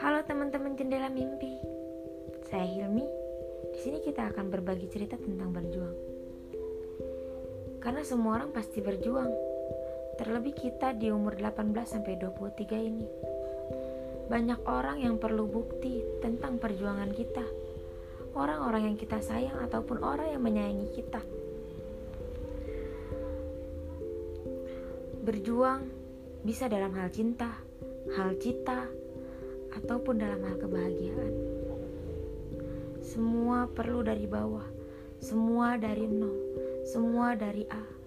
Halo teman-teman jendela mimpi. Saya Hilmi. Di sini kita akan berbagi cerita tentang berjuang. Karena semua orang pasti berjuang. Terlebih kita di umur 18 sampai 23 ini. Banyak orang yang perlu bukti tentang perjuangan kita. Orang-orang yang kita sayang ataupun orang yang menyayangi kita. Berjuang bisa dalam hal cinta, hal cita, ataupun dalam hal kebahagiaan. Semua perlu dari bawah, semua dari nol, semua dari A.